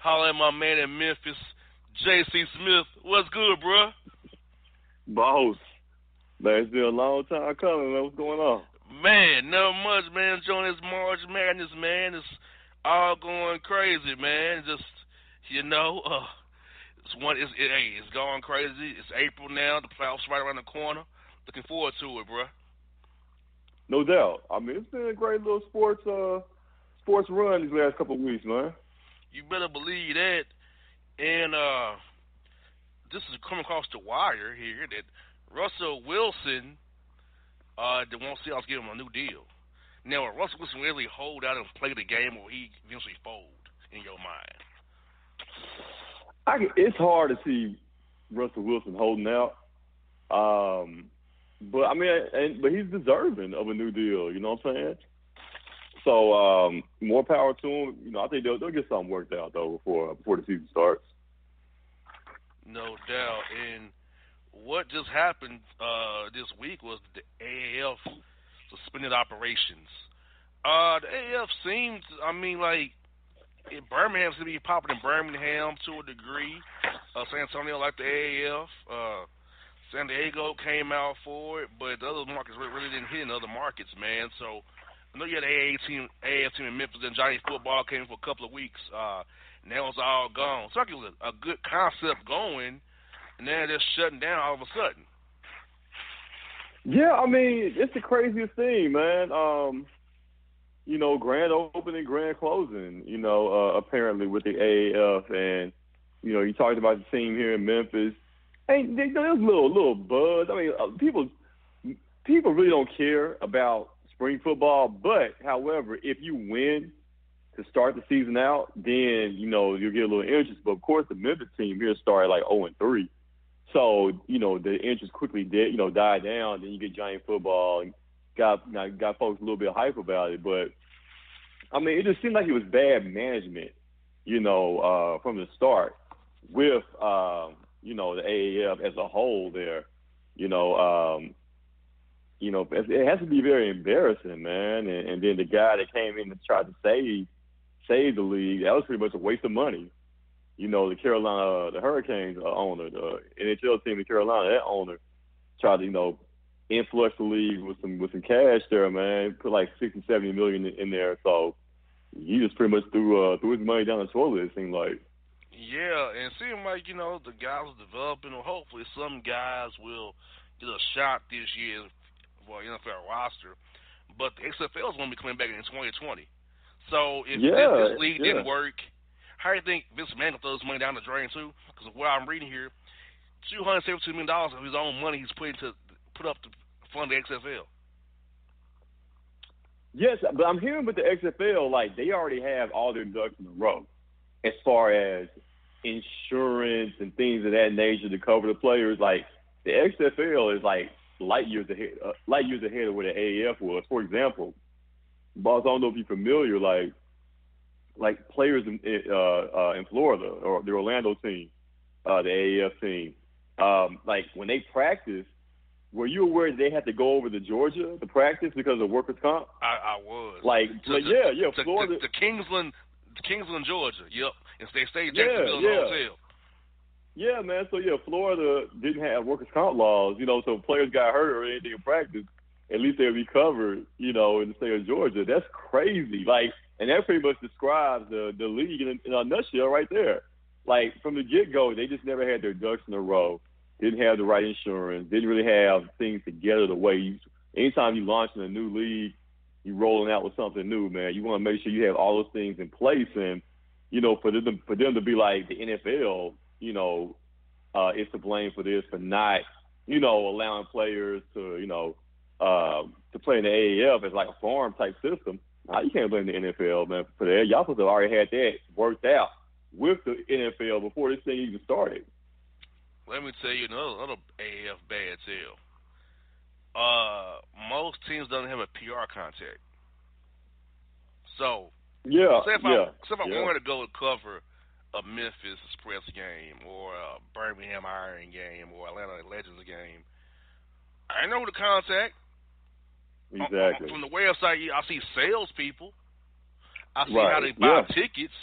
Holla at my man in Memphis, J.C. Smith. What's good, bruh? Boss. Man, it's been a long time coming, man. What's going on? Man, not much, man. Enjoying this March Madness, man. It's all going crazy, man. Just you know, uh, it's one. It's it, hey, it's going crazy. It's April now. The playoffs right around the corner. Looking forward to it, bro. No doubt. I mean, it's been a great little sports uh sports run these last couple of weeks, man. You better believe that. And uh, this is coming across the wire here that Russell Wilson, uh, won't see us give him a new deal. Now, will Russell Wilson really hold out and play the game, or he eventually fold in your mind? I it's hard to see Russell Wilson holding out. Um, but I mean, and but he's deserving of a new deal. You know what I'm saying? So um, more power to him. You know, I think they'll, they'll get something worked out though before before the season starts. No doubt. And what just happened uh, this week was the AAF suspended operations. Uh, the AAF seems, I mean, like it, Birmingham seems to be popping in Birmingham to a degree. Uh, San Antonio like the AAF. Uh, San Diego came out for it, but the other markets really didn't hit in other markets, man. So I know you had the AA team, AAF team in Memphis, and Johnny football came for a couple of weeks. Uh, now it's all gone. So think it was a good concept going and then they're shutting down all of a sudden. Yeah, I mean, it's the craziest thing, man. Um, you know, grand opening, grand closing. You know, uh, apparently with the AAF, and you know, you talked about the team here in Memphis. Hey, there's little little buzz. I mean, uh, people people really don't care about spring football, but however, if you win to start the season out, then you know you'll get a little interest. But of course, the Memphis team here started like 0 and 3. So you know the interest quickly did you know die down. Then you get Johnny football and got got folks a little bit hype about it. But I mean, it just seemed like it was bad management, you know, uh, from the start with um, you know the AAF as a whole. There, you know, um, you know, it has to be very embarrassing, man. And, and then the guy that came in and tried to save save the league, that was pretty much a waste of money you know, the Carolina, the Hurricanes uh, owner, the NHL team in Carolina, that owner tried to, you know, influx the league with some with some cash there, man. Put like sixty, seventy million in there. So he just pretty much threw uh, threw his money down the toilet. It seemed like. Yeah, and it seemed like you know the guys are developing. Or hopefully, some guys will get a shot this year for NFL roster. But the XFL is going to be coming back in 2020. So if yeah, this, this league yeah. didn't work how do you think Vince McMahon throws money down the drain too? Because of what I'm reading here, two hundred seventy-two million dollars of his own money he's putting to put up to fund the XFL. Yes, but I'm hearing with the XFL, like they already have all their ducks in a row, as far as insurance and things of that nature to cover the players. Like the XFL is like light years ahead, uh, light years ahead of where the AAF was. For example, boss, I don't know if you're familiar, like like players in uh, uh, in Florida or the Orlando team, uh, the AAF team. Um, like when they practice, were you aware they had to go over to Georgia to practice because of workers' comp? I, I was. Like, to, like yeah, yeah, to, Florida, to, to Kingsland, to Kingsland, Georgia. Yep, and they stayed Yeah, Jacksonville yeah. hotel. Yeah, man. So yeah, Florida didn't have workers' comp laws, you know. So players got hurt or anything in practice, at least they'd be covered, you know, in the state of Georgia. That's crazy. Like, and that pretty much describes the the league in, in a nutshell, right there. Like from the get go, they just never had their ducks in a row. Didn't have the right insurance. Didn't really have things together the way you. Anytime you launch in a new league, you're rolling out with something new, man. You want to make sure you have all those things in place, and you know, for them for them to be like the NFL, you know, uh, is to blame for this for not, you know, allowing players to, you know, uh, to play in the AAF as like a farm type system. Nah, you can't blame the NFL, man, for that. Y'all supposed to have already had that worked out with the NFL before this thing even started. Let me tell you another, another AAF bad tale. Uh, most teams don't have a PR contact. So, Yeah, say if yeah, I say if I yeah. wanted to go and cover a Memphis Express game or a Birmingham Iron game or Atlanta Legends game, I know the contact. On- on- Exactly. From the website, I see salespeople. I see how they buy yeah. tickets,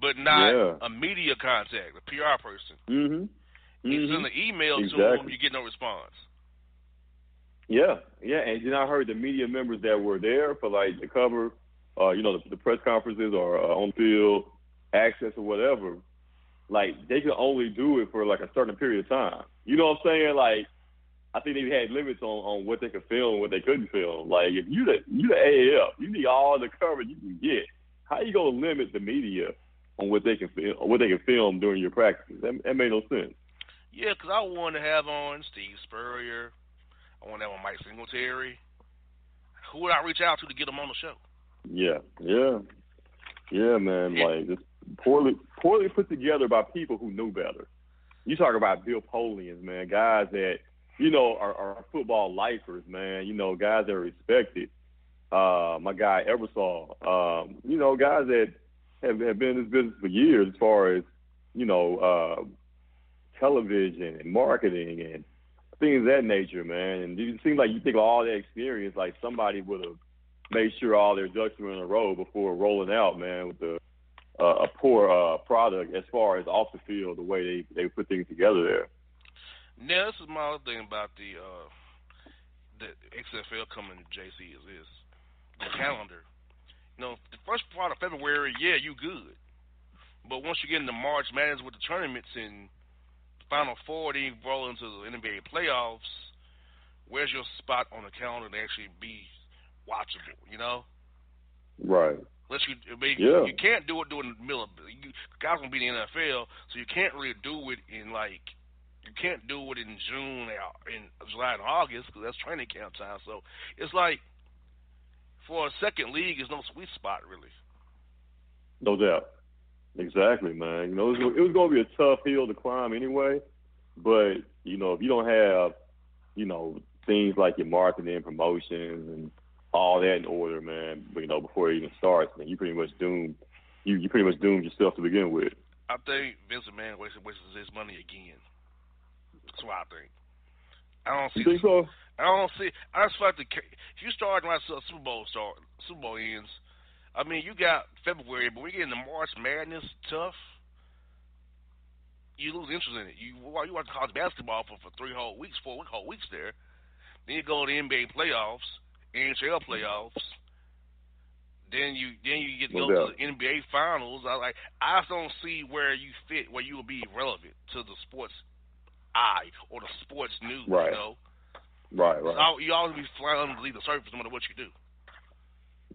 but not Yeah. a media contact, a PR person. Mhm. You send an email to Exactly. them, you get no response. Yeah, yeah, and then I heard the media members that were there for like the cover, uh, you know, the, the press conferences or uh, on field access or whatever. Like they could only do it for like a certain period of time. You know what I'm saying? Like I think they had limits on, on what they could film and what they couldn't film. Like if you the you the AAF, you need all the coverage you can get. How you gonna limit the media on what they can film, what they can film during your practices? That, that made no sense. Yeah, because I want to have on Steve Spurrier. I want to have on Mike Singletary. Who would I reach out to to get them on the show? Yeah, yeah, yeah, man. Yeah. Like just poorly, poorly put together by people who knew better. You talk about Bill Polian's, man, guys that you know are, are football lifers, man. You know, guys that are respected. Uh, my guy Ebersol, um, you know, guys that have, have been in this business for years, as far as you know, uh, television and marketing and things of that nature, man. And it seems like you think of all that experience, like somebody would have made sure all their ducks were in a row before rolling out, man, with the uh, a poor uh, product as far as off the field, the way they they put things together there. Now, this is my other thing about the uh, the XFL coming to JC is this the calendar. You know, the first part of February, yeah, you good, but once you get into March Madness with the tournaments and the Final Four, then you roll into the NBA playoffs. Where's your spot on the calendar to actually be watchable? You know, Right. Unless you, I mean, Yeah. you can't do it during the middle of you, guys gonna be in the NFL, so you can't really do it in like you can't do it in June, or in July and August because that's training camp time. So it's like for a second league, there's no sweet spot really. No doubt. Exactly, man. You know, it was, it was going to be a tough hill to climb anyway. But you know, if you don't have, you know, things like your marketing, promotions, and all that in order, man, you know, before it even starts, man, you pretty much doomed. You you pretty much doomed yourself to begin with. I think Vince McMahon wasted wastes his money again. That's what I think. I don't see. You think so? I don't see. I just feel like the if you start right so Super Bowl start Super Bowl ends. I mean, you got February, but we get into March Madness tough. You lose interest in it. You you watch college basketball for, for three whole weeks, four whole weeks there. Then you go to the NBA playoffs, NHL playoffs. Then you then you get to go to the NBA finals. I like I just don't see where you fit, where you will be relevant to the sports eye or the sports news. Right. You know, Right, right, Al- you always be flying underneath the surface no matter what you do.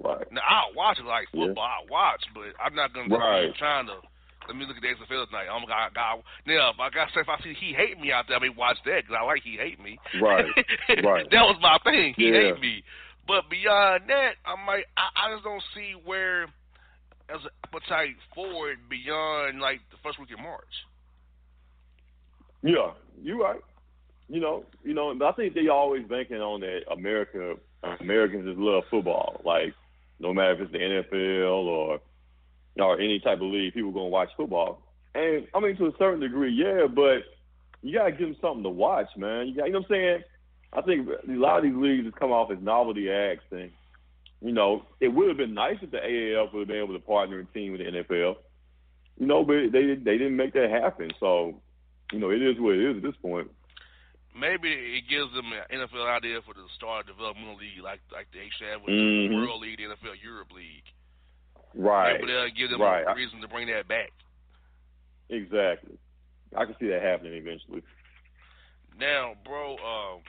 right. Now I'll watch it like Yeah. football. I'll watch, but I'm not gonna Right. be trying to. Let me look at the XFL tonight. Oh my God, God. Now, if I got say if I see he hate me out there, I may watch that because I like he hate me. Right, right. that was my thing. He Yeah. hate me. But beyond that, I might. I, I just don't see where as an appetite for it beyond like the first week in March. Yeah, you're right. You know, you know, I think they always banking on that America Americans just love football. Like no matter if it's the NFL or or any type of league, people gonna watch football. And I mean to a certain degree, yeah, but you gotta give them something to watch, man. You got you know what I'm saying? I think a lot of these leagues just come off as novelty acts and you know, it would have been nice if the AAF would have been able to partner and team with the NFL. You know, but they they didn't make that happen. So, you know, it is what it is at this point. Maybe it gives them an NFL idea for the start developmental league, like like they should have with Mhm. the World League, the NFL Europe League. Right. Maybe they'll give them Right. a reason to bring that back. Exactly. I can see that happening eventually. Now, bro, um,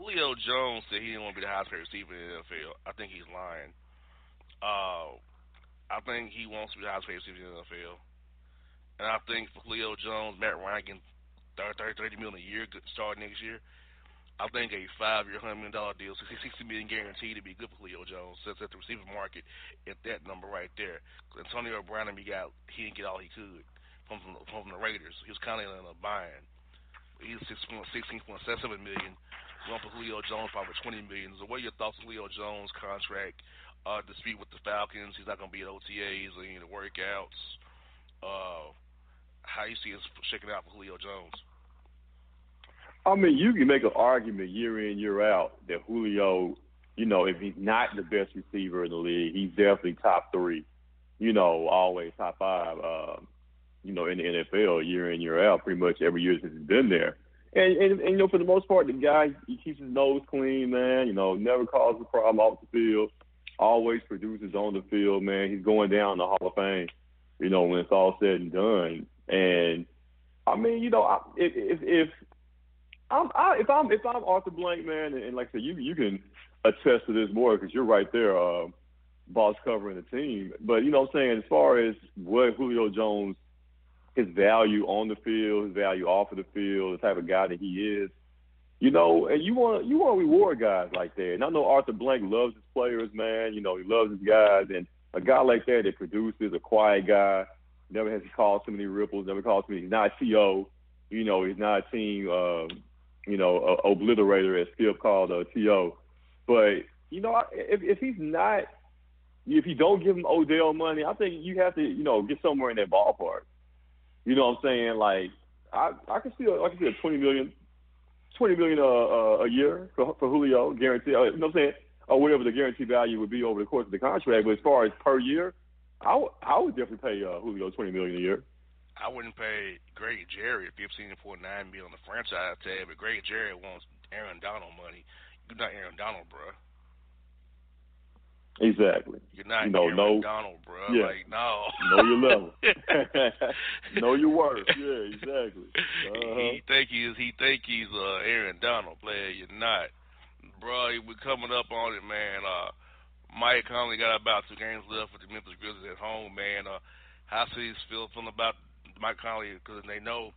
Julio Jones said he didn't want to be the highest paid receiver in the NFL. I think he's lying. Uh, I think he wants to be the highest paid receiver in the NFL. And I think for Julio Jones, Matt Ryan can 30, 30 million a year start next year. I think a five-year, hundred million dollar deal, 60 million guaranteed to be good for Julio Jones. Sets at the receiver market at that number right there. Antonio Brown, he got he didn't get all he could from from, from the Raiders. He was kind of in a bind. He's six point sixteen point seven seven million. One for Julio Jones, probably twenty million. So, what are your thoughts on Julio Jones' contract uh, dispute with the Falcons? He's not going to be at OTAs or any of the workouts. Uh, how you see it shaking out for Julio Jones? I mean, you can make an argument year in, year out that Julio, you know, if he's not the best receiver in the league, he's definitely top three. You know, always top five. Uh, you know, in the NFL, year in, year out, pretty much every year since he's been there. And, and and you know, for the most part, the guy he keeps his nose clean, man. You know, never causes a problem off the field. Always produces on the field, man. He's going down the Hall of Fame. You know, when it's all said and done. And I mean, you know, I, if if, if I'm I, if I'm if I'm Arthur Blank, man, and, and like I said, you you can attest to this more because you're right there, uh, boss covering the team. But you know, what I'm saying as far as what Julio Jones, his value on the field, his value off of the field, the type of guy that he is, you know, and you want you want to reward guys like that. And I know Arthur Blank loves his players, man. You know, he loves his guys, and a guy like that that produces, a quiet guy, never has to cause too many ripples, never calls too many. He's not a TO, you know, he's not a team. Um, you know, obliterator, as Skip called a TO. But you know, if if he's not, if you don't give him Odell money, I think you have to, you know, get somewhere in that ballpark. You know what I'm saying? Like, I I can see a, I can see a 20 million, 20 million uh, uh, a year for for Julio guarantee. uh, You know what I'm saying? Or whatever the guarantee value would be over the course of the contract. But as far as per year, I would I would definitely pay uh, Julio 20 million a year. I wouldn't pay Grady Jarrett fifteen point nine million on the franchise tag, but Grady Jarrett wants Aaron Donald money. You're not Aaron Donald, bro. Exactly. You're not you know, Aaron know, Donald, bro. yeah. Like, no. know your level. know your worth. Yeah, exactly. Uh-huh. He think he's he think he's uh Aaron Donald player. You're not, bro. We're coming up on it, man. Uh, Mike Conley got about two games left with the Memphis Grizzlies at home, man. Uh, how cities feel feeling about Mike Conley because they know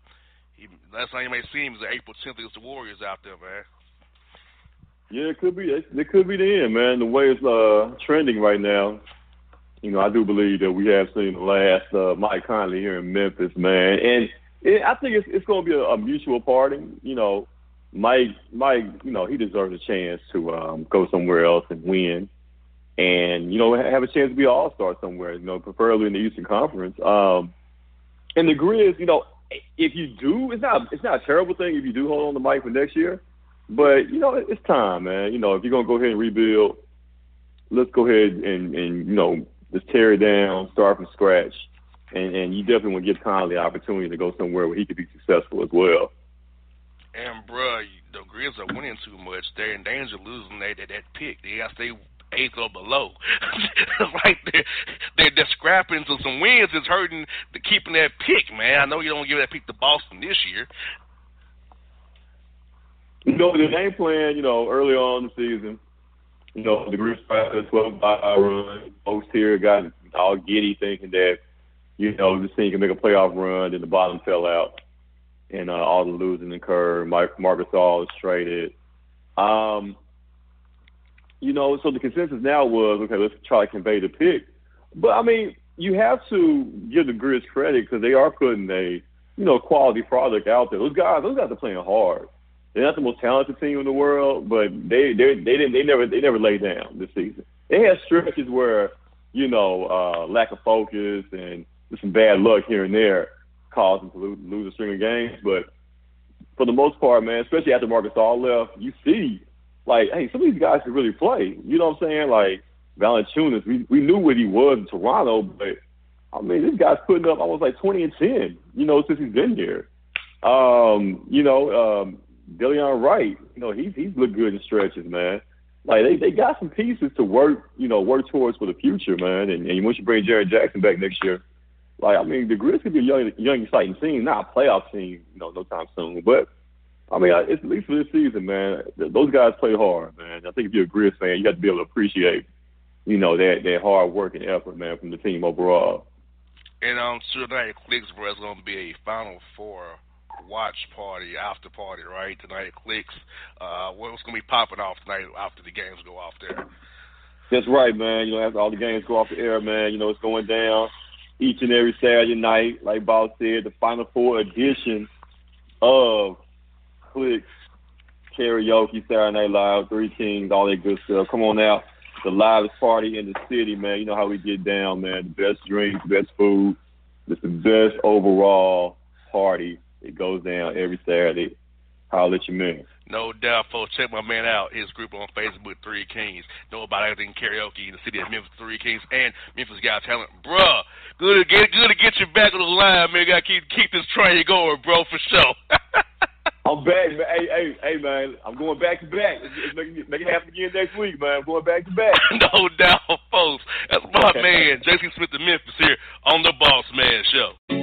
he last time you may see him is April 10th against the Warriors out there, man. Yeah, it could be. It could be the end, man. The way it's uh, trending right now, you know, I do believe that we have seen the last uh, Mike Conley here in Memphis, man. And it, I think it's it's going to be a, a mutual parting. You know, Mike, Mike, you know, he deserves a chance to um, go somewhere else and win, and you know, have a chance to be an All Star somewhere. You know, preferably in the Eastern Conference. Um, and the Grizz, you know, if you do, it's not it's not a terrible thing if you do hold on to Mike for next year. But you know, it's time, man. You know, if you're gonna go ahead and rebuild, let's go ahead and and you know just tear it down, start from scratch, and and you definitely want to give Conley the opportunity to go somewhere where he could be successful as well. And bruh, the Grizz are winning too much. They're in danger of losing that that, that pick. They got to stay eighth or below. like they're, they're they're scrapping to some wins. It's hurting the keeping that pick, man. I know you don't give that pick to Boston this year. You know, the game plan, you know, early on in the season, you know, the Grizz tried a 12 by run. Folks here got all giddy thinking that, you know, this team can make a playoff run, then the bottom fell out. And uh, all the losing occurred. Mike Marc Gasol is traded. Um, you know, so the consensus now was, okay, let's try to convey the pick. But, I mean, you have to give the Grizz credit because they are putting a, you know, quality product out there. Those guys, those guys are playing hard. They're not the most talented team in the world, but they they they didn't they never they never laid down this season. They had stretches where you know uh, lack of focus and just some bad luck here and there caused them to lose, lose a string of games. But for the most part, man, especially after Marc Gasol left, you see like, hey, some of these guys can really play. You know what I'm saying? Like Valanciunas, we we knew what he was in Toronto, but I mean, this guy's putting up almost like 20 and 10. You know, since he's been here. Um, you know, um, Delon Wright, you know, he's he's looked good in stretches, man. Like they, they got some pieces to work, you know, work towards for the future, man. And, and once you bring Jaren Jackson back next year, like I mean, the Grizz could be a young, young, exciting team, not a playoff team, you know, no time soon. But I mean, it's at least for this season, man. Those guys play hard, man. I think if you're a Grizz fan, you have to be able to appreciate, you know, that that hard work and effort, man, from the team overall. And um, tonight, Clicksboro is going to be a Final Four watch party, after party, right? Tonight at Clicks. Uh, what's going to be popping off tonight after the games go off there? That's right, man. You know, after all the games go off the air, man, you know, it's going down each and every Saturday night. Like Bob said, the Final Four edition of Clicks Karaoke Saturday Night Live, Three Kings, all that good stuff. Come on out. The livest party in the city, man. You know how we get down, man. The best drinks, best food. It's the best overall party it goes down every Saturday. Holler at your man. No doubt, folks. Check my man out. His group on Facebook, Three Kings. Know about everything karaoke in the city of Memphis, Three Kings, and Memphis Got Talent. Bruh, good to get good to get you back on the line, man. Gotta keep keep this train going, bro, for sure. I'm back, man. Hey, hey, hey, man. I'm going back to back. Make it, make it happen again next week, man. I'm going back to back. no doubt, folks. That's my man, J.C. Smith of Memphis here on the Boss Man Show.